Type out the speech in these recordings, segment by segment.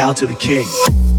Bow to the king.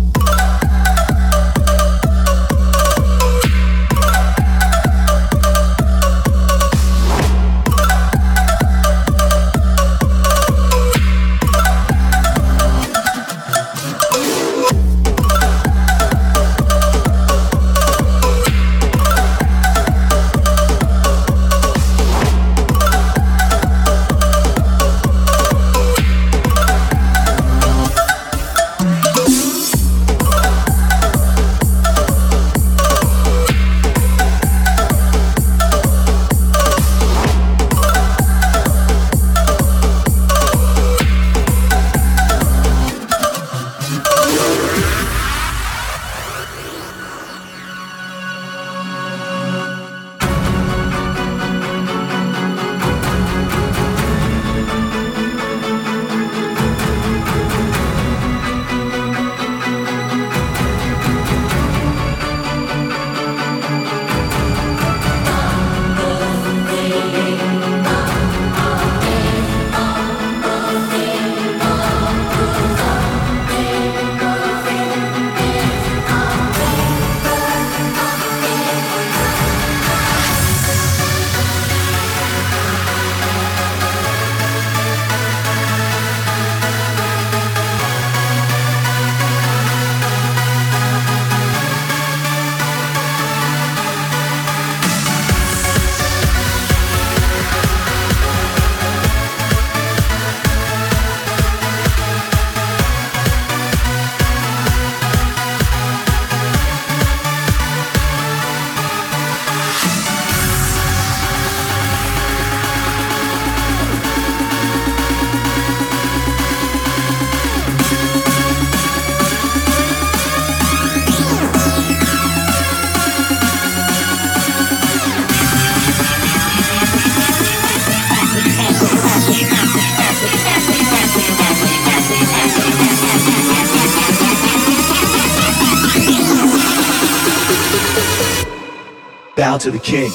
Bow to the king.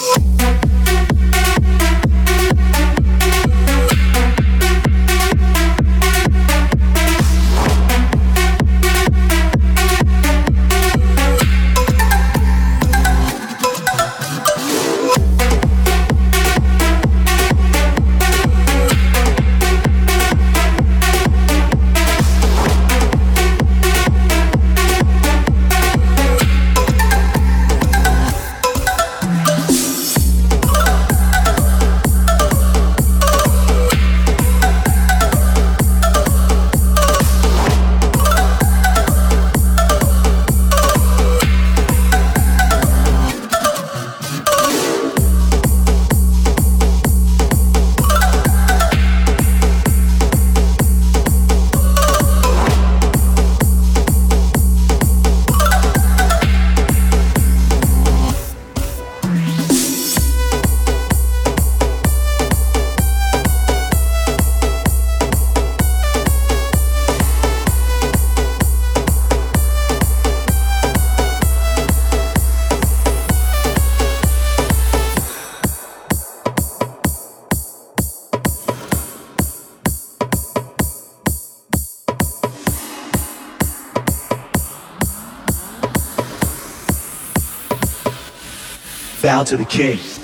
Bow to the king.